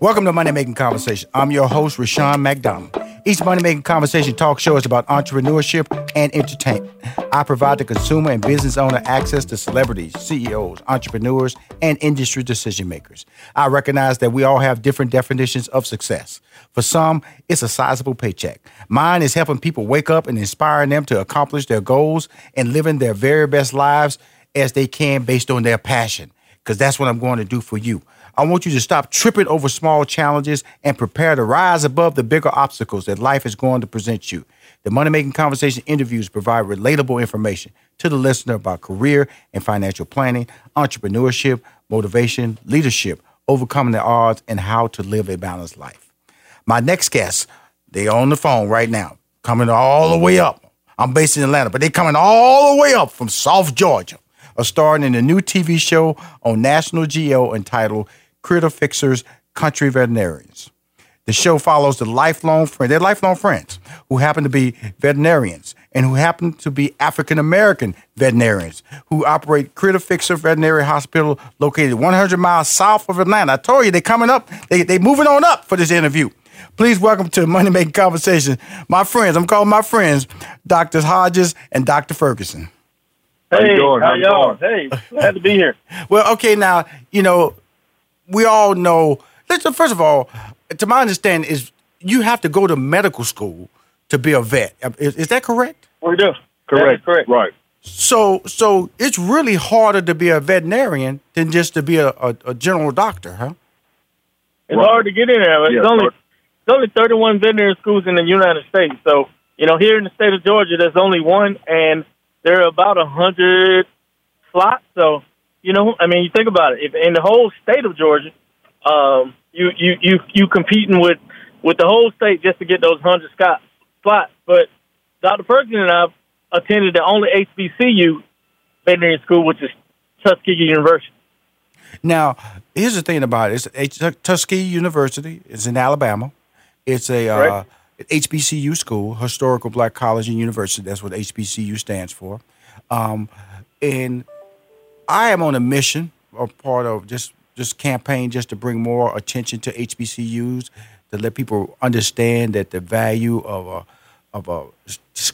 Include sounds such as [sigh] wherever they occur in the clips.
Welcome to Money Making Conversation. I'm your host, Rushion McDonald. Each Money Making Conversation talk show is about entrepreneurship and entertainment. I provide the consumer and business owner access to celebrities, CEOs, entrepreneurs, and industry decision makers. I recognize that we all have different definitions of success. For some, it's a sizable paycheck. Mine is helping people wake up and inspiring them to accomplish their goals and living their very best lives as they can based on their passion, because that's what I'm going to do for you. I want you to stop tripping over small challenges and prepare to rise above the bigger obstacles that life is going to present you. The Money Making Conversation interviews provide relatable information to the listener about career and financial planning, entrepreneurship, motivation, leadership, overcoming the odds, and how to live a balanced life. My next guest, they on the phone right now, coming all the way up. I'm based in Atlanta, but they coming all the way up from South Georgia, are starring in a new TV show on National Geo entitled Critter Fixers Country Veterinarians. The show follows the lifelong friend, they're lifelong friends who happen to be veterinarians and who happen to be African American veterinarians who operate Critter Fixer Veterinary Hospital located 100 miles south of Atlanta. I told you they're coming up, they they moving on up for this interview. Please welcome to Money Making Conversation, my friends. I'm calling my friends, Dr. Hodges and Dr. Ferguson. Hey, how, how y'all? Hey, glad to be here. [laughs] Well, okay, now you know we all know. Listen, first of all, to my understanding, is you have to go to medical school to be a vet. Is, is that correct? Oh, we do. Correct. correct. Right. So, so it's really harder to be a veterinarian than just to be a, a, a general doctor, huh? It's right. hard to get in there. It's only there's only 31 veterinary schools in the United States. So, you know, here in the state of Georgia, there's only one, and there are about a hundred slots. So, you know, I mean, you think about it. If in the whole state of Georgia, um, you you you you competing with with the whole state just to get those hundred spots. But Dr. Ferguson and I attended the only HBCU veterinary school, which is Tuskegee University. Now, here's the thing about it: it's Tuskegee University. It's in Alabama. It's a uh, HBCU school, historical Black college and university. That's what HBCU stands for. Um, and I am on a mission, a part of just just campaign, just to bring more attention to HBCUs, to let people understand that the value of a of a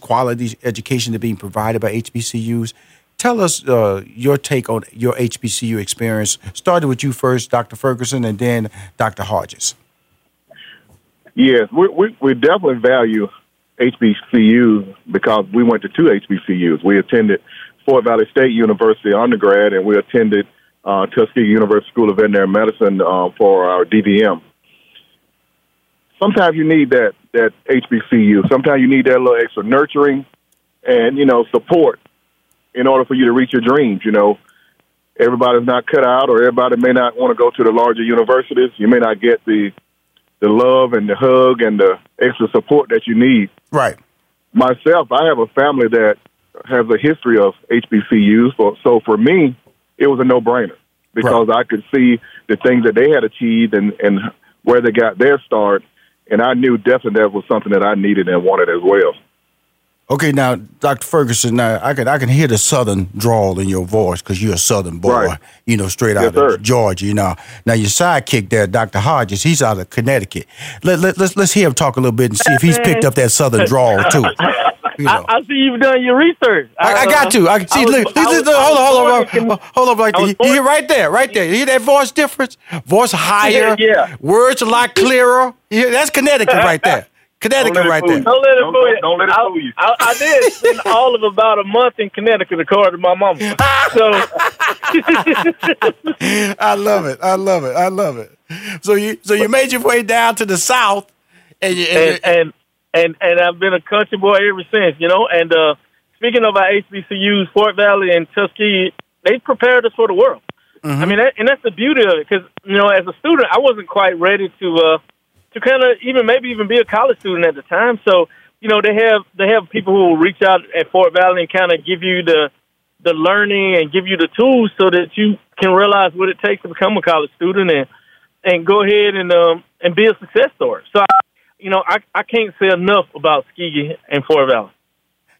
quality education that being provided by HBCUs. Tell us uh, your take on your HBCU experience. Started with you first, Dr. Ferguson, and then Dr. Hodges. Yes, we, we, we definitely value HBCUs because we went to two HBCUs. We attended Fort Valley State University undergrad, and we attended uh, Tuskegee University School of Veterinary Medicine uh, for our DVM. Sometimes you need that that HBCU. Sometimes you need that little extra nurturing and you know support in order for you to reach your dreams. You know, everybody's not cut out, or everybody may not want to go to the larger universities. You may not get the the love and the hug and the extra support that you need. Right. Myself, I have a family that has a history of HBCUs. So, so for me, it was a no brainer because right. I could see the things that they had achieved and, and where they got their start. And I knew definitely that was something that I needed and wanted as well. Okay, now, Dr. Ferguson, now I can I can hear the Southern drawl in your voice because you're a Southern boy, right. you know, straight out yes, of sir. Georgia. You know, now your sidekick there, Dr. Hodges, he's out of Connecticut. Let, let let's let's hear him talk a little bit and see if he's picked up that Southern drawl too. [laughs] You know. I, I, see you've done your research. I, I got uh, to. I see. look, was, hold on, hold on, hold on, like you, hear right there, right there. You hear that voice difference? Voice higher. [laughs] Yeah. Words a lot clearer. Yeah, that's Connecticut right there. Connecticut right there. Don't let it fool you. Don't, let it fool you. I, I, did spend [laughs] all of about a month in Connecticut, according to my mama. So [laughs] I love it. I love it. I love it. So you so you made your way down to the south, and you, and, and, and and and I've been a country boy ever since. You know. And uh, speaking of our HBCUs, Fort Valley and Tuskegee, they prepared us for the world. Mm-hmm. I mean, that, and that's the beauty of it. Because you know, as a student, I wasn't quite ready to. Uh, to kind of even maybe even be a college student at the time. So you know they have they have people who will reach out at Fort Valley and kind of give you the the learning and give you the tools so that you can realize what it takes to become a college student and and go ahead and um and be a success story. So I, you know I I can't say enough about Tuskegee and Fort Valley.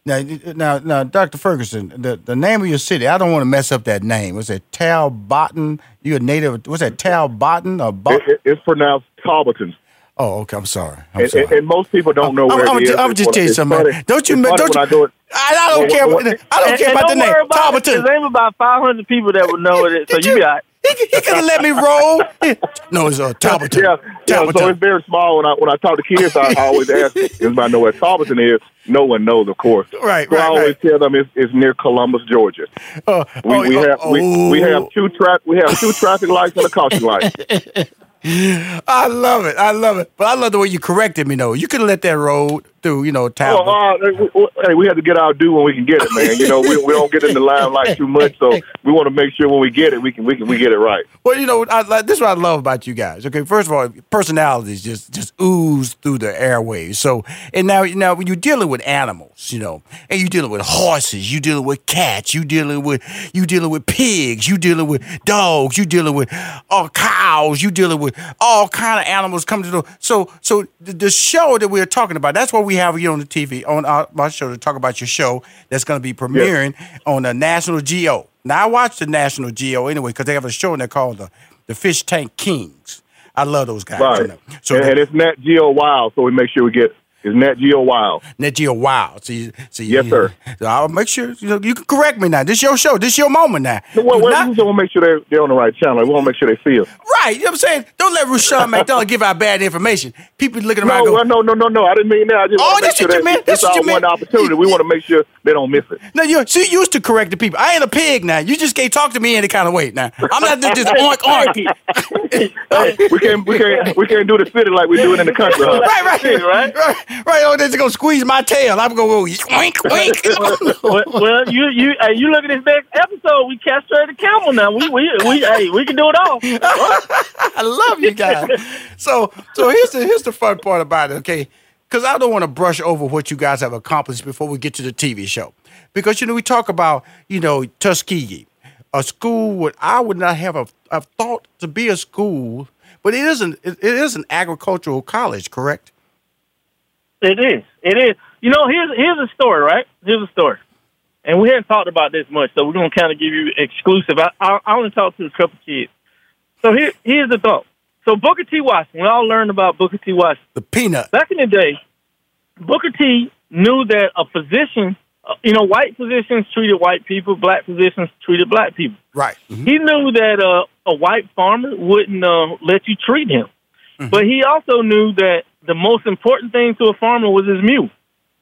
Now, now, now, Dr. Ferguson, the, the name of your city, I don't want to mess up that name. Was it Talbotton? You're a native? Was that Talbotton or Bot- it, it's pronounced Tarleton's. Oh, okay. I'm sorry. I'm And, sorry. and, and most people don't know where I'm, it is. I'm, I'm just tell you something. funny- man. Don't you? it's man, Don't you? I do. I, don't care. I don't and, care about the name. about. There's ain't about 500 people that would know it, so you you- right. He, he could have let me roll. [laughs] no, it's uh, Tarleton. Yeah, yeah. So it's very small. When I when I talk to kids, I, I always ask if anybody know where Tarleton is. No one knows, of course. Right, So I always right. tell them it's, it's near Columbus, Georgia. Uh, We, oh, we oh, have we, we oh. have two tra- we have two traffic lights and a caution light. [laughs] I love it. I love it. But I love the way you corrected me, though. You could have let that roll through, you know, uh, we, we- hey, we have to get our due when we can get it, man. You know, we, we don't get in the limelight [laughs] too much, so we want to make sure when we get it, we can we can we get it right. Well, you know, I, this is what I love about you guys. Okay, first of all, personalities just just ooze through the airwaves. So, and now now when you're dealing with animals, you know, and you're dealing with horses, you're dealing with cats, you're dealing with you dealing with pigs, you're dealing with dogs, you're dealing with uh, cows, you're dealing with all kind of animals coming to the. So so the, the show that we're talking about, that's what we have you on the TV on our, my show to talk about your show that's going to be premiering on the National Geo. Now I watch the National Geo anyway because they have a show in there called the the Fish Tank Kings. I love those guys. Right. you know. So and, and it's Nat Geo Wild, so we make sure we get it's Nat Geo Wild. Nat Geo Wow. See, see, Yes, sir. So I'll make sure you know you can correct me now. This is your show. This is your moment now. Well, Do well, not- we just want to make sure they're, they're on the right channel. We want to make sure they see us. right. You know what I'm saying? Don't let Rushion McDonald give out bad information. People looking No, around go, well, no, no, no, no. I didn't mean that. I just Oh, want to make that's sure what you meant. That's what you meant. one opportunity. We want to make sure they don't miss it. No, you see, you used to correct the people. I ain't a pig now. You just can't talk to me any kind of way now. I'm not just [laughs] oink oink. we can't, we can't, we can't do the city like we do it in the country. Huh? Right, right, Right. right, right, right. Oh, they're gonna squeeze my tail. I'm gonna go oink oink. [laughs] well, well, you you hey, you look at this next episode. We castrated camel now. We we we hey, we can do it all. [laughs] I love you guys. So, so here's the here's the fun part about it, okay? Because I don't want to brush over what you guys have accomplished before we get to the TV show. Because you know we talk about you know Tuskegee, a school what I would not have a, have thought to be a school, but it isn't. It, it is an agricultural college, correct? It is. It is. You know, here's here's a story, right? Here's a story. And we hadn't talked about this much, so we're gonna kind of give you exclusive. I, I, I only talked to a couple kids. So here here's the thought. So Booker T. Washington, we all learned about Booker T. Washington. The peanut. Back in the day, Booker T. knew that a physician, uh, you know, white physicians treated white people, black physicians treated black people. Right. Mhm. He knew that uh, a white farmer wouldn't uh, let you treat him, but he also knew that the most important thing to a farmer was his mule.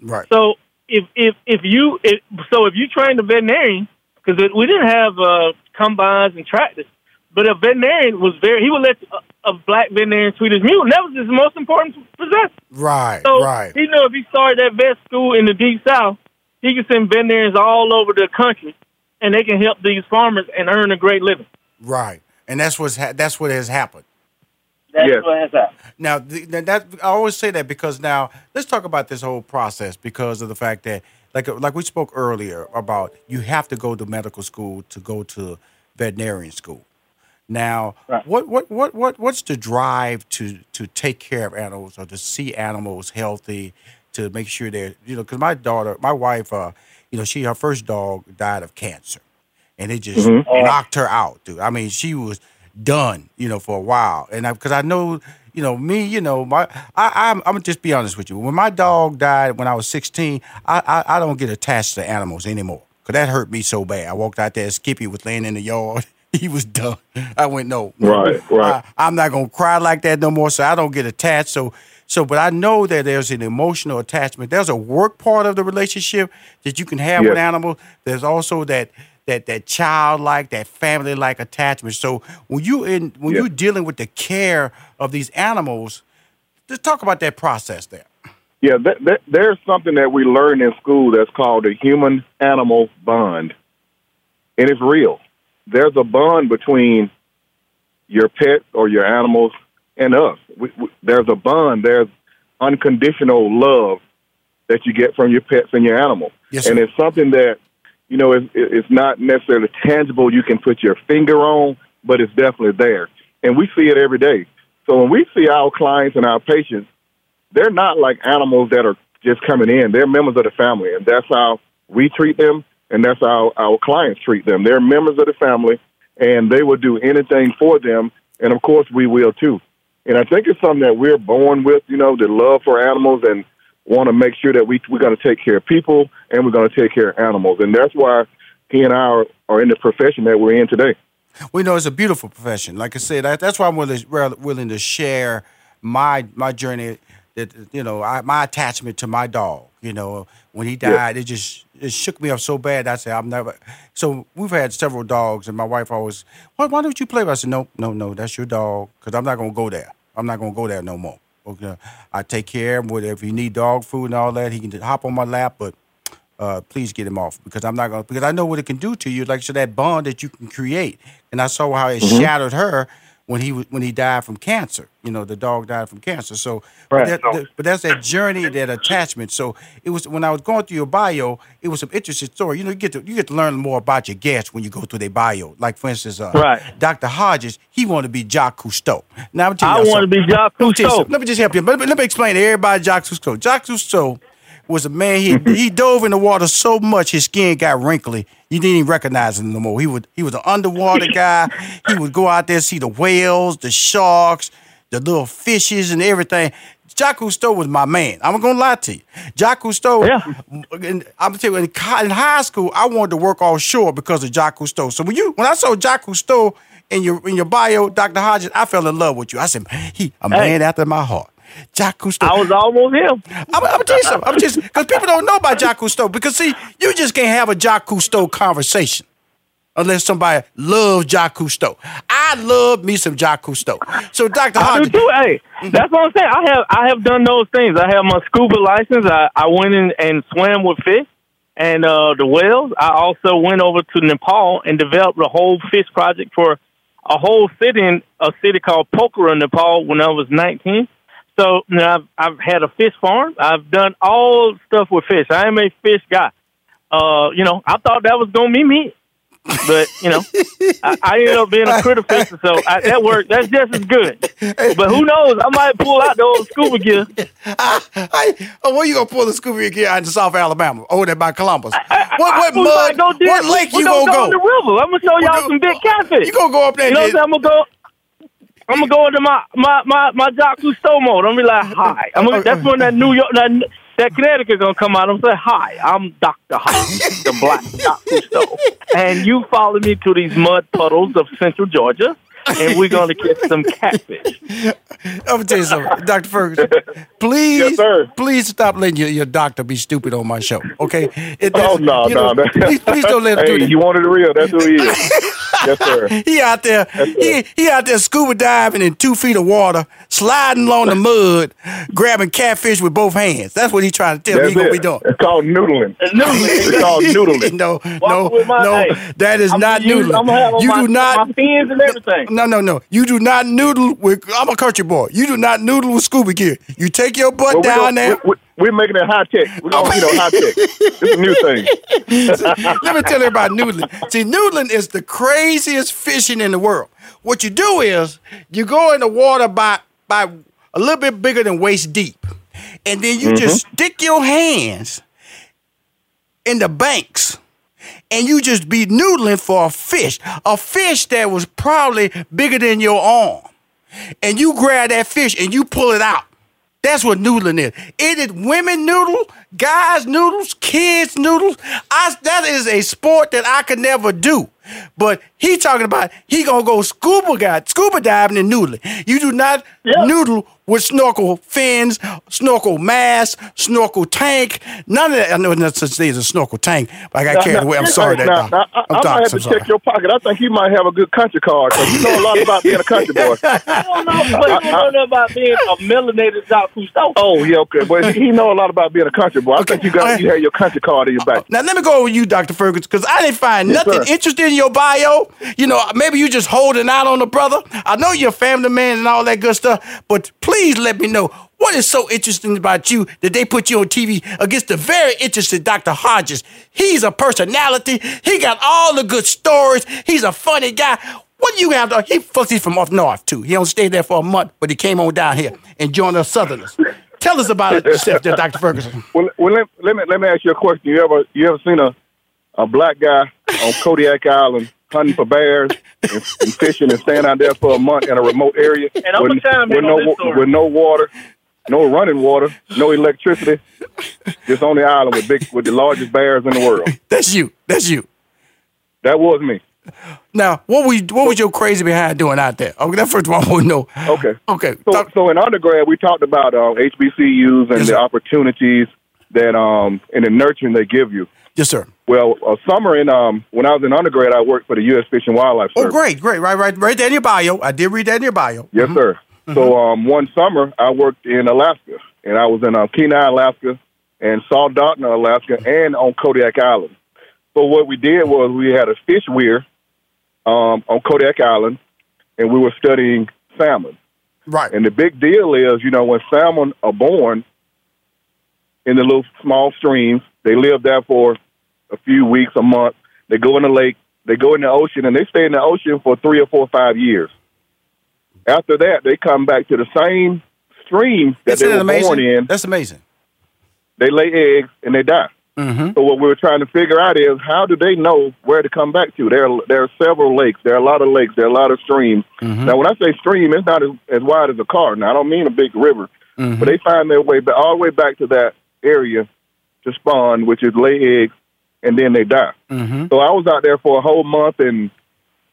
Right. So if if if you if, so if you trained a veterinarian because we didn't have uh, combines and tractors, but a veterinarian was very he would let a, a black veterinarian treat his mule. And that was his most important possession. Right. So right. he knew if he started that vet school in the deep south, he could send veterinarians all over the country, and they can help these farmers and earn a great living. Right. And that's what's ha- that's what has happened. That's Yes. what has happened. Now, the, that, that I always say that because now let's talk about this whole process because of the fact that, like, like we spoke earlier about, you have to go to medical school to go to veterinarian school. Now, Right. what, what, what, what, what's the drive to to take care of animals or to see animals healthy, to make sure they're, you know, because my daughter, my wife, uh, you know, she her first dog died of cancer, and it just knocked her out, dude. I mean, she was done, you know, for a while, and because I, know, you know, me, you know, my, I, I'm, I'm gonna just be honest with you. When my dog died when I was 16, I, I, I don't get attached to animals anymore, cause that hurt me so bad. I walked out there, Skippy was laying in the yard. [laughs] He was done. I went no, Right, right. I, I'm not gonna cry like that no more. So I don't get attached. So so, but I know that there's an emotional attachment. There's a work part of the relationship that you can have with animals. There's also that that that childlike, that family like attachment. So when you in when you're dealing with the care of these animals, just talk about that process there. Yeah, that, that, there's something that we learn in school that's called the human animal bond. And it's real. There's a bond between your pet or your animals and us. We, we, there's a bond, there's unconditional love that you get from your pets and your animals. Yes, and it's something that, you know, it's, it's not necessarily tangible you can put your finger on, but it's definitely there. And we see it every day. So when we see our clients and our patients, they're not like animals that are just coming in. They're members of the family, and that's how we treat them, and that's how our clients treat them. They're members of the family, and they will do anything for them, and of course, we will too. And I think it's something that we're born with, you know, the love for animals and want to make sure that we, we're going to take care of people and we're going to take care of animals. And that's why he and I are, are in the profession that we're in today. We know it's a beautiful profession. Like I said, that's why I'm willing, willing to share my my journey. That you know, I, my attachment to my dog. You know, when he died, yeah. it just it shook me up so bad. I said, I'm never. So we've had several dogs, and my wife always, why, why don't you play with? I said, no, no, no, that's your dog, because I'm not gonna go there. I'm not gonna go there no more. Okay, I take care of him. If he need dog food and all that, he can just hop on my lap, but uh, please get him off because I'm not gonna because I know what it can do to you. Like so that bond that you can create, and I saw how it mm-hmm. shattered her when he when he died from cancer. You know, the dog died from cancer. So, right. that, that, but that's that journey, that attachment. So it was when I was going through your bio, it was some interesting story. You know, you get to you get to learn more about your guests when you go through their bio. Like for instance, uh, right. Dr. Hodges, he wanted to be Jacques Cousteau. Now I'm I want to be Jacques Cousteau. Let me just help you. Let me, let me explain to everybody Jacques Cousteau. Jacques Cousteau was a man. He mm-hmm. he dove in the water so much his skin got wrinkly. You didn't even recognize him no more. He would he was an underwater [laughs] guy. He would go out there see the whales, the sharks, the little fishes, and everything. Jacques Cousteau was my man. I'm gonna lie to you. Jacques Cousteau. Yeah. I'm gonna tell you, in, in high school, I wanted to work offshore because of Jacques Cousteau. So when you when I saw Jacques Cousteau in your in your bio, Dr. Hodges, I fell in love with you. I said, he a man hey. after my heart. Jacques Cousteau. I was almost him. I'm, I'm gonna tell you something. I'm just because people don't know about Jacques Cousteau. Because see, you just can't have a Jacques Cousteau conversation unless somebody loves Jacques Cousteau. I love me some Jacques Cousteau. So, Doctor I do too. Hey, mm-hmm. that's what I'm saying. I have I have done those things. I have my scuba license. I, I went in and swam with fish and uh, the whales. I also went over to Nepal and developed a whole fish project for a whole city in a city called Pokhara, Nepal, when I was 19. So you know, I've I've had a fish farm. I've done all stuff with fish. I am a fish guy. Uh, you know, I thought that was gonna be me, but you know, I, I ended up being a [laughs] critter fixer. So I, that worked. That's just as good. But who knows? I might pull out the old scuba gear. [laughs] I, I, oh, where you gonna pull the scuba gear out in South Alabama? Over there by Columbus. I, what what mud? Go what lake you gonna, go? go? the river. I'm gonna show y'all some big catfish. You gonna go up there? You know what I'm, I'm gonna go. I'm gonna go into my my my my Jacques Cousteau mode. I'm gonna be like, hi. I'm gonna, that's when that New York that that Connecticut gonna come out. I'm gonna say, hi. I'm Doctor Hodges, the Black Jacques Cousteau, and you follow me to these mud puddles of Central Georgia and we're going to catch some catfish. I'm going to tell you something, Dr. Ferguson. Please, yes, please stop letting your, your doctor be stupid on my show, okay? It, oh, no, no. Know, please, please don't let him hey, do that. you wanted the real. That's who he is. [laughs] yes, sir. [laughs] He out there, he, he out there scuba diving in two feet of water, sliding along the mud, grabbing catfish with both hands. That's what he's trying to tell That's me he's going to be doing. It's called noodling. noodling. It's called noodling. [laughs] no, no, no. That is I'm not noodling. You my, do not. My fins and everything. No, no, no. You do not noodle with. I'm a country boy. You do not noodle with scuba gear. You take your butt well, down there. We're, we're, making it high tech. We don't you know, high tech. It's a new thing. [laughs] Let me tell you about noodling. See, noodling is the craziest fishing in the world. What you do is you go in the water by by a little bit bigger than waist deep, and then you mm-hmm. just stick your hands in the banks and you just be noodling for a fish, a fish that was probably bigger than your arm. And you grab that fish and you pull it out. That's what noodling is. It is women noodle, guys noodles, kids noodles. I, that is a sport that I could never do. But he talking about he gonna go scuba guy, scuba diving and noodling. You do not yep. noodle with snorkel fins, snorkel mask, snorkel tank. None of that. I know not such thing as a snorkel tank, but I got carried away. I'm sorry that. Now, now, I, I might have to check your pocket. I think you might have a good country card because you know a lot [laughs] about being a country boy. I don't know, but you don't know about being a melanated Jacques Cousteau. Oh yeah, okay. But he know a lot about being a country boy. I okay. think you got you have your country card in your uh, back. Now let me go over you, Doctor Ferguson, because I didn't find yes, nothing sir. interesting in your bio. You know, maybe you just holding out on the brother. I know you're a family man and all that good stuff, but please let me know what is so interesting about you that they put you on TV against the very interested Dr. Hodges? He's a personality. He got all the good stories. He's a funny guy. What do you have? To, he he's from up north too. He don't stay there for a month, but he came on down here and joined us Southerners. Tell us about it, yourself, Dr. Ferguson. Well, well let, let, me let me ask you a question. You ever you ever seen a a black guy on Kodiak Island hunting for bears and, and fishing and staying out there for a month in a remote area And I'm with, gonna with no this wa- story. with no water, no running water, no electricity, just on the island with big with the largest bears in the world. That's you. That's you. That was me. Now, what was what was your crazy behind doing out there? Okay, that first one I want to know. Okay. Okay. So, Talk- so in undergrad, we talked about uh, HBCUs and Yes, the sir. opportunities that um and the nurturing they give you. Yes, sir. Well, a summer in um when I was in undergrad, I worked for the U.S. Fish and Wildlife Service. Oh, great, great. Right, right, right there in your bio. I did read that in your bio. Yes, sir. So um, one summer, I worked in Alaska, and I was in uh, Kenai, Alaska, and Soldotna, Alaska, and on Kodiak Island. So what we did was we had a fish weir um, on Kodiak Island, and we were studying salmon. Right. And the big deal is, you know, when salmon are born in the little small streams, they live there for a few weeks, a month. They go in the lake, they go in the ocean, and they stay in the ocean for three or four or five years. After that, they come back to the same stream that Isn't they were amazing? born in. That's amazing. They lay eggs and they die. Mm-hmm. So what we were trying to figure out is how do they know where to come back to? There are, there are several lakes. There are a lot of lakes. There are a lot of streams. Mm-hmm. Now, when I say stream, it's not as, as wide as a car. Now, I don't mean a big river, Mm-hmm. but they find their way back, all the way back to that area to spawn, which is lay eggs, and then they die. Mm-hmm. So I was out there for a whole month, and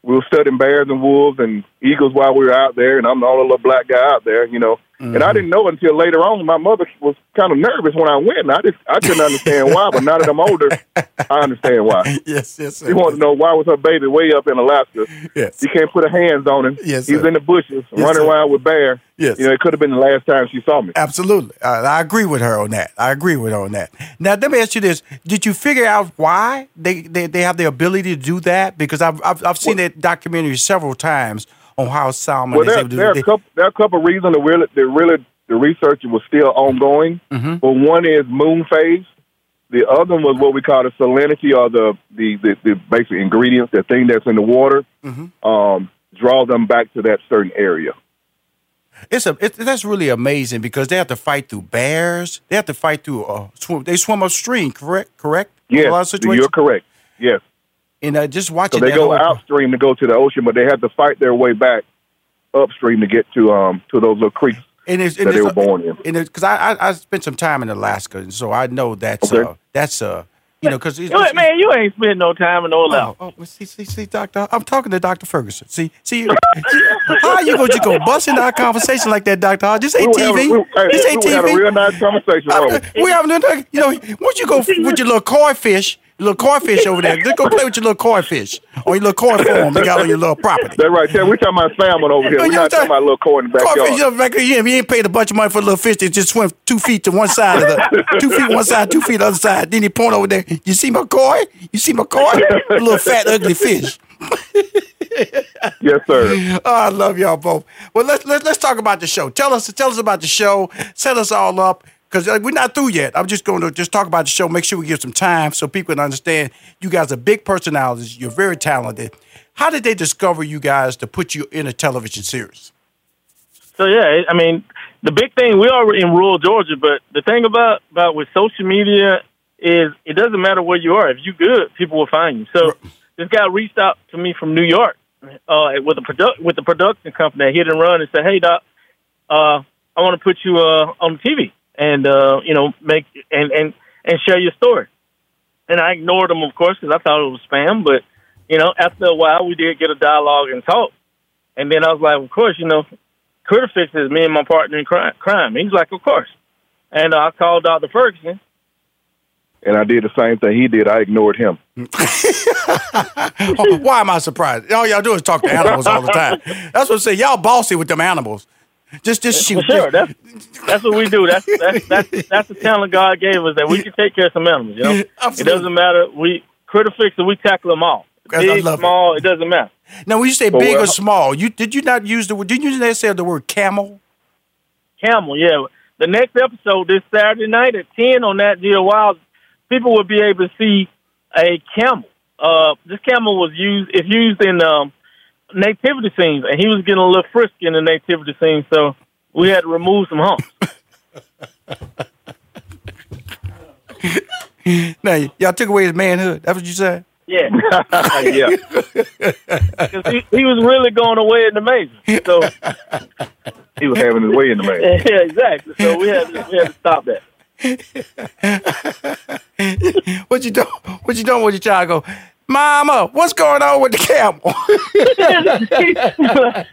we were studying bears and wolves and eagles while we were out there, and I'm the only little black guy out there, you know. And Mm-hmm. I didn't know until later on. My mother was kind of nervous when I went. And I just I couldn't understand why, but now that I'm older, [laughs] I understand why. Yes, yes, sir. She wanted to know why was her baby way up in Alaska. Yes. She can't put her hands on him. Yes, He's sir. in the bushes, Yes, running sir. around with bear. Yes. You know, it could have been the last time she saw me. Absolutely. Uh, I agree with her on that. I agree with her on that. Now, let me ask you this. Did you figure out why they, they, they have the ability to do that? Because I've, I've, I've seen that documentary several times on how salmon Well, is there, able to there, are a couple, there are a couple of reasons that really, that really the research was still ongoing. Mm-hmm. But one is moon phase. The other one was what we call the salinity or the, the, the, the basic ingredients, the thing that's in the water, Mm-hmm. um, draw them back to that certain area. It's a it, that's really amazing because they have to fight through bears. They have to fight through uh, swim. They swim upstream, correct? Correct. Yes, a lot of situations. you're correct. Yes. And uh, just So watching they that go whole- upstream to go to the ocean, but they have to fight their way back upstream to get to um to those little creeks. and it's, that they were born in. And because I, I I spent some time in Alaska, and so I know that's Okay. uh, that's uh you know because man, you ain't spent no time in no Oh, Alaska. oh, well, see, see, see, doctor. I'm talking to Doctor Ferguson. See, see, see [laughs] how are you going to go bust into our conversation like that, Doctor? Hodge? This We ain't were having, TV. we, hey, this ain't we had a TV. real nice conversation. Uh, Robert. we having a, you know, once you go with your little koi fish, your little koi fish over there, just go play with your little koi fish or your little koi farm you got on your little property. That's right there. We're talking about salmon over here. We're not talking- about little koi in the Koi backyard. fish, you know, back here, you ain't paid a bunch of money for a little fish that just swim two feet to one side of the two feet one side, two feet the other side. Then he point over there. You see my koi? You see my koi? [laughs] A little fat, ugly fish. Yes, sir. [laughs] Oh, I love y'all both. Well, let's let's let's talk about the show. Tell us tell us about the show. Set us all up because we're not through yet. I'm just going to just talk about the show. Make sure we give some time so people can understand. You guys are big personalities. You're very talented. How did they discover you guys to put you in a television series? So yeah, I mean, the big thing we are in rural Georgia, but the thing about about with social media is it doesn't matter where you are. If you're good, people will find you. So this guy reached out to me from New York uh, with a produ- with the production company, Hit and Run, and said, "Hey, doc, uh, I want to put you uh, on TV and uh, you know make and and and share your story." And I ignored him, of course, because I thought it was spam. But you know, after a while, we did get a dialogue and talk. And then I was like, of course, you know, Critter Fix is me and my partner in cri- crime. He's like, of course. And uh, I called Dr. Ferguson. And I did the same thing he did. I ignored him. [laughs] Oh, why am I surprised? All y'all do is talk to animals all the time. That's what I say. Y'all bossy with them animals. Just just shoot. For sure, that's that's what we do. That's that's that's that's the talent God gave us that we can take care of some animals. You know, it doesn't matter. We Critter Fix and we tackle them all. Big, love it. small, it. doesn't matter. Now, when you say But big or small, you did you not use the word? Did you say the word camel? Camel, yeah. The next episode this Saturday night at ten on Nat Geo Wild, people will be able to see a camel. Uh, this camel was used. It's used in um, nativity scenes, and he was getting a little frisky in the nativity scene, so we had to remove some humps. [laughs] Now, y'all took away his manhood. That's what you said. Yeah, [laughs] yeah. [laughs] because he, he was really going away in the major. So He was having his way in the man. yeah, exactly. So we had to, we had to stop that. what you doing? What you doing with your child? Go, Mama, what's going on with the camel? [laughs]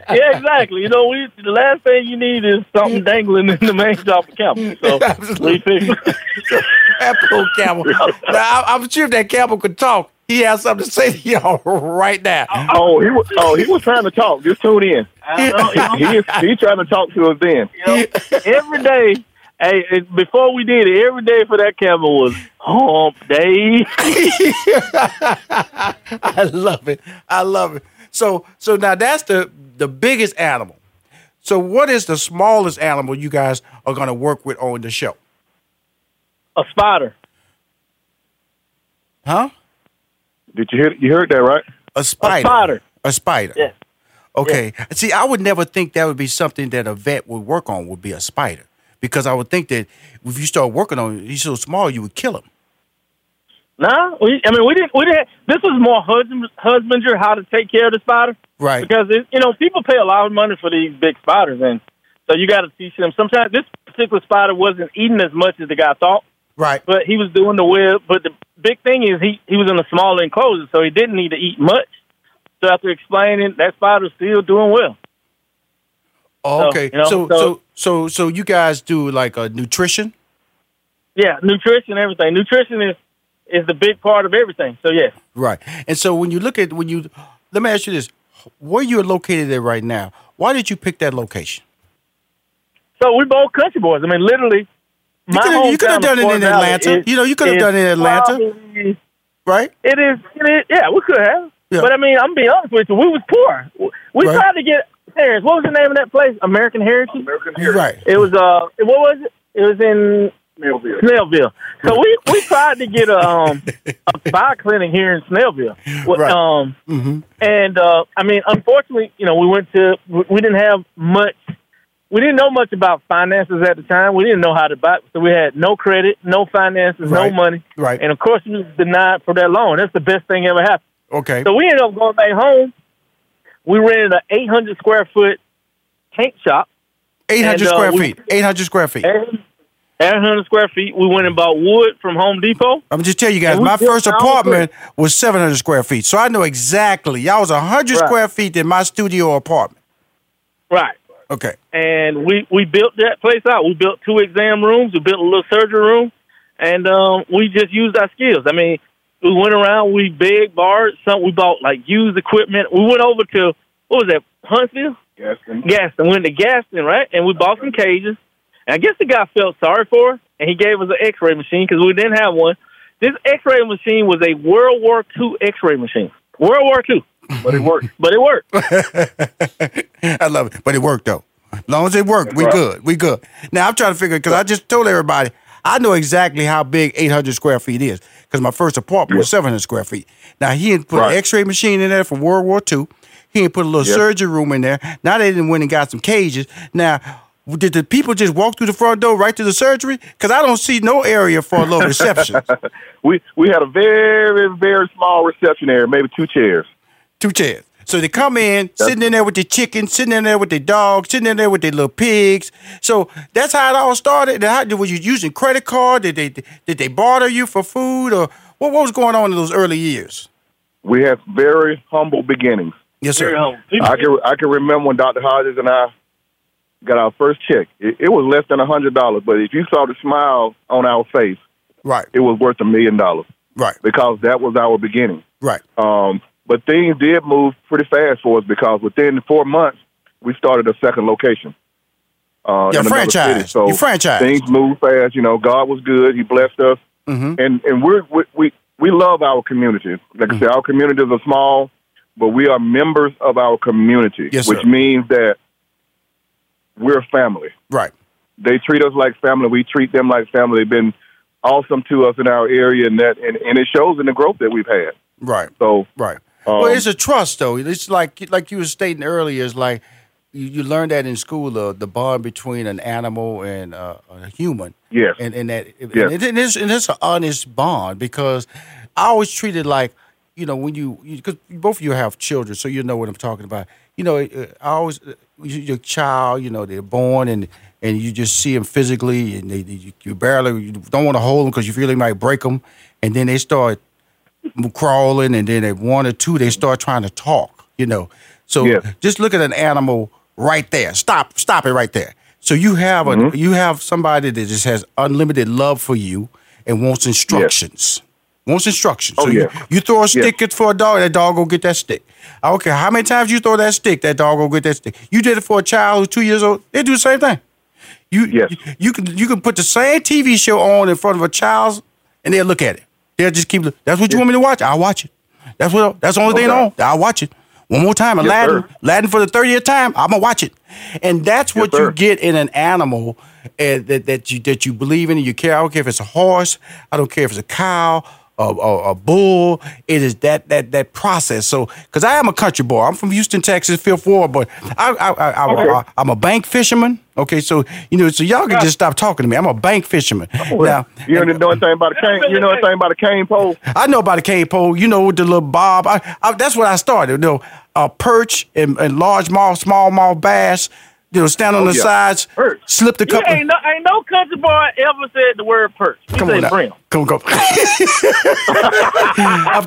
[laughs] yeah, exactly. You know, we the last thing you need is something dangling in the main off the camel. So we fixed [laughs] that poor camel. Now, I, I'm sure if that camel could talk, he has something to say to y'all right now. Oh, he was. Oh, he was trying to talk. Just tune in. I know, He is, he trying to talk to us then. you know, every day. Hey, it, before we did it, every day for that camel was hump day. [laughs] I love it. I love it. So so now that's the the biggest animal. So what is the smallest animal you guys are going to work with on the show? A spider. Huh? Did you hear? You heard that right? A spider. A spider. A spider. Yeah. Okay. See, I would never think that would be something that a vet would work on. Would be a spider, because I would think that if you start working on it, he's so small, you would kill him. Nah, we, I mean, we didn't. We didn't. This was more husband, husbandry, how to take care of the spider. Right. Because it, you know, people pay a lot of money for these big spiders, and so you got to teach them. Sometimes this particular spider wasn't eating as much as the guy thought, Right. but he was doing the web. But the big thing is he he was in a smaller enclosure, so he didn't need to eat much. So after explaining, that spider's still doing well. Oh, So, okay. you know, so, so- so so so you guys do like a nutrition? Yeah, nutrition, everything. Nutrition is is the big part of everything. So yes. Right. And so when you look at when you let me ask you this, where you're located at right now, why did you pick that location? So we both country boys. I mean, literally. You coulda- you coulda done it in Atlanta. is- You know, you coulda done it in Atlanta. probably- Right? It is, it is. Yeah, we could have. Yeah. But I mean, I'm being honest with you. We was poor. We Right. tried to get parents. What was the name of that place? American Heritage. American Heritage. Right. It was uh, what was it? It was in Snellville. Snellville. So we we tried to get a um [laughs] a spay clinic here in Snellville. Well, Right. Um, Mm-hmm. and uh, I mean, unfortunately, you know, we went to we we didn't have much. We didn't know much about finances at the time. We didn't know how to buy, so we had no credit, no finances, Right. no money, Right. and of course, we was denied for that loan. That's the best thing ever happened. Okay. So we ended up going back home. We rented an 800 square foot tank shop. Eight hundred and, uh, square we- feet. Eight hundred square feet. 800 square feet. We went and bought wood from Home Depot. I'm just tell you guys, my first apartment was 700 square feet, so I know exactly. Y'all was 100 Right. square feet in my studio apartment. Right. Okay. And we, we built that place out. We built two exam rooms. We built a little surgery room. And um, we just used our skills. I mean, we went around, we begged, borrowed, some, we bought like used equipment. We went over to, what was that, Huntsville? Gaston. Gaston. Went to Gaston, right? And we bought some cages. And I guess the guy felt sorry for us, and he gave us an X-ray machine because we didn't have one. This X-ray machine was a World War II X-ray machine. World War II, But it worked. but it worked. [laughs] I love it, but it worked though. As long as it worked, we right. good. We good. Now I'm trying to figure because I just told everybody I know exactly how big 800 square feet is because my first apartment was 700 square feet. Now he had put Right. an X-ray machine in there from World War II. He had put a little surgery room in there. Now they didn't went and got some cages. Now. Did the people just walk through the front door right to the surgery? Because I don't see no area for a little reception. [laughs] We we had a very very small reception area, maybe two chairs. two chairs. So they come in, sitting in there with the chickens, sitting in there with the dogs, sitting in there with their little pigs. So that's how it all started. And How, were you using credit card? Did they did they barter you for food, or what, what was going on in those early years? We had very humble beginnings. Yes, sir. I can I can remember when Dr. Hodges and I got our first check. It, it was less than a hundred dollars, but if you saw the smile on our face, Right, it was worth a million dollars right, because that was our beginning. right. Um, but things did move pretty fast for us because within four months we started a second location. Uh, Yeah, franchise. city. So You franchise. Things moved fast. You know, God was good. He blessed us, Mm-hmm. and and we're, we we we love our community. Like I said, our communities are small, but we are members of our community, Yes, which means that we're family. Right. They treat us like family. We treat them like family. They've been awesome to us in our area, and that and, and it shows in the growth that we've had. Right. So Right. Um, well, it's a trust though. It's like like you were stating earlier. It's like you, you learned that in school the the bond between an animal and uh, a human. yes, and and that and Yes. it, and it's and it's an honest bond because I always treat it like you know, when you because both of you have children, so you know what I'm talking about. You know, uh, I always uh, your child, you know, they're born and and you just see them physically, and they, you, you barely you don't want to hold them because you feel they might break them, and then they start crawling, and then at one or two they start trying to talk. You know, so Yeah. just look at an animal right there. Stop, stop it right there. So you have a Mm-hmm. you have somebody that just has unlimited love for you and wants instructions. Wants instructions. Oh, so yeah. you, you throw a stick at for a dog, that dog go get that stick. I don't care how many times you throw that stick, that dog go get that stick. You did it for a child who's two years old, they do the same thing. You, Yes. you you can you can put the same TV show on in front of a child and they'll look at it. They'll just keep. That's what you want me to watch. I'll watch it. That's what. That's the only thing on. I'll watch it one more time. Yes, Aladdin, sir. Aladdin for the thirtieth time. I'm gonna watch it, and that's what you sir. get in an animal uh, that that you that you believe in and you care. I don't care if it's a horse. I don't care if it's a cow. A, a, a bull. It is that that that process. So, because I am a country boy, I'm from Houston, Texas, Fifth Ward, but I, I, I, Okay. I I'm a bank fisherman. Okay, so you know, so y'all can just stop talking to me. I'm a bank fisherman. Now, You don't know anything about a cane. You know anything about a cane pole? [laughs] I know about the cane pole. You know, with the little bob. I, I, that's what I started. You know, uh, perch and, and large mouth, small mouth bass. You know, stand on Oh, the yeah. sides, Perch. slip the You couple. ain't no, ain't no country boy ever said the word perch. You Come say on, now. brim. come on, come. [laughs] I'm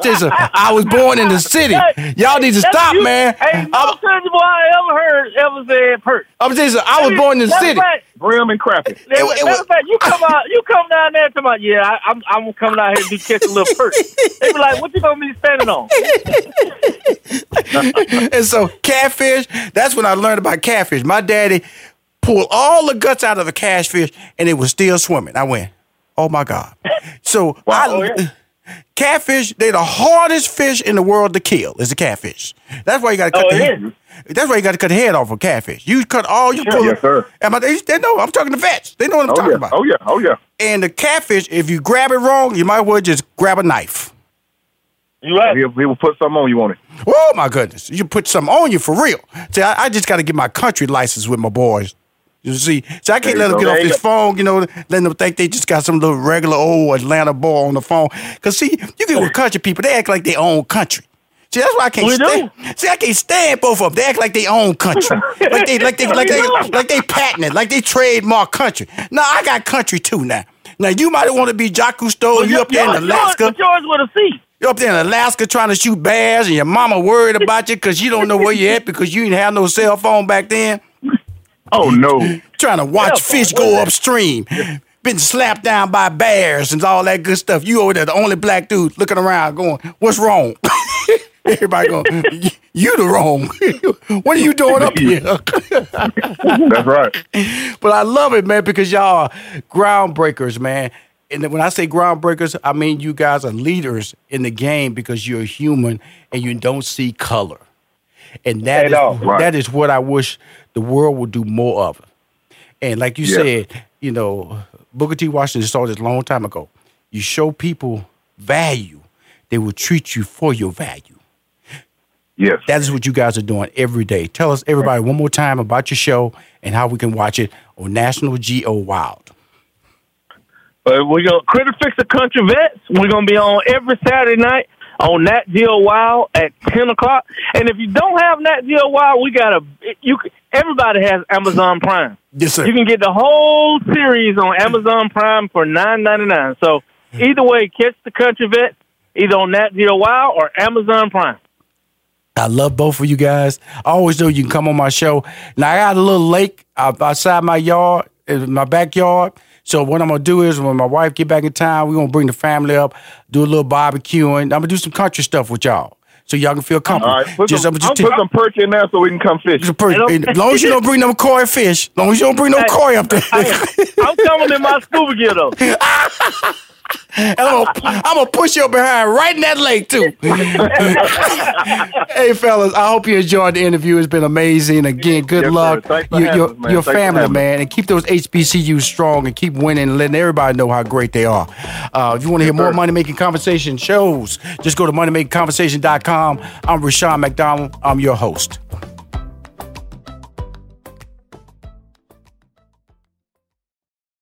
just. I was born in the city. Y'all need to That's stop, you- man. Ain't no I'm, country boy I ever heard ever said perch. I'm just. I was born in the Matter of city. fact- Brim and crappie. It wa- it Matter was- of fact, you come out, you come down there to my yeah. I, I'm I'm coming out here to catch a little perch. They be like, "What you gonna be standing on?" [laughs] and so catfish, that's when I learned about catfish. My daddy pulled all the guts out of a catfish and it was still swimming. I went, oh my God. [laughs] So I, Oh, yeah. [laughs] catfish, they're the hardest fish in the world to kill is the catfish. That's why you gotta cut Oh, the head. is? That's why you gotta cut the head off of catfish. You cut all you pull. Yes, sir. Am I- they, they know I'm talking to vets. They know what I'm Oh talking yeah. about. Oh yeah. Oh yeah. And the catfish, if you grab it wrong, you might well just grab a knife. You right? He, he will put something on you on it. Oh my goodness! You put something on you for real. See, I, I just got to get my country license with my boys. You see, so I can't There let them get off There you this phone. You know, let them think they just got some little regular old Atlanta boy on the phone. Cause see, you get with country people, they act like they own country. See, that's why I can't We do. See, I can't stand both of them. They act like they own country, [laughs] like they, like they, like they, like they patent it, like they trademark country. Now I got country too. Now, now you might want to be Jacques Cousteau. You up there in Yours- Alaska? Yours, yours with a C. You're up there in Alaska trying to shoot bears, and your mama worried about you because you don't know where you're at because you didn't have no cell phone back then. Oh no. Trying to watch fish go upstream, been slapped down by bears and all that good stuff. You over there, the only black dude looking around, going, "What's wrong?" [laughs] Everybody going, "You the wrong. [laughs] what are you doing up here?" [laughs] That's right. But I love it, man, because y'all are groundbreakers, man. And when I say groundbreakers, I mean you guys are leaders in the game because you're human and you don't see color. And that At is, all. Right. that is what I wish the world would do more of. And like you Yeah. said, you know, Booker T. Washington saw this a long time ago. You show people value, they will treat you for your value. Yes. That is what you guys are doing every day. Tell us, everybody, one more time about your show and how we can watch it on National Geo Wild. Uh, we're gonna Critter Fix the Country Vets. We're gonna be on every Saturday night on Nat Geo Wild at ten o'clock. And if you don't have Nat Geo Wild, we got a you. Everybody has Amazon Prime. Yes, sir. You can get the whole series on Amazon Prime for nine ninety nine. So either way, catch the Country Vet either on Nat Geo Wild or Amazon Prime. I love both of you guys. I always know you can come on my show. Now I got a little lake outside my yard, in my backyard. So what I'm gonna do is when my wife get back in town, we're gonna bring the family up, do a little barbecuing. I'm gonna do some country stuff with y'all, so y'all can feel comfortable. right. Put, just, some, I'm just put some perch in there so we can come fish. as long as you don't bring no koi fish, as long as you don't bring no Hey. koi up there. I'm coming in my scuba gear though. [laughs] And I'm gonna, I'm gonna push your behind right in that lake too. [laughs] hey fellas, I hope you enjoyed the interview. It's been amazing. Again, good Yes, luck. You- your us, man. your family, man, and keep those HBCUs strong and keep winning and letting everybody know how great they are. Uh, if you want to hear more sir. money making conversation shows, just go to moneymakingconversation.com. I'm Rushion McDonald. I'm your host.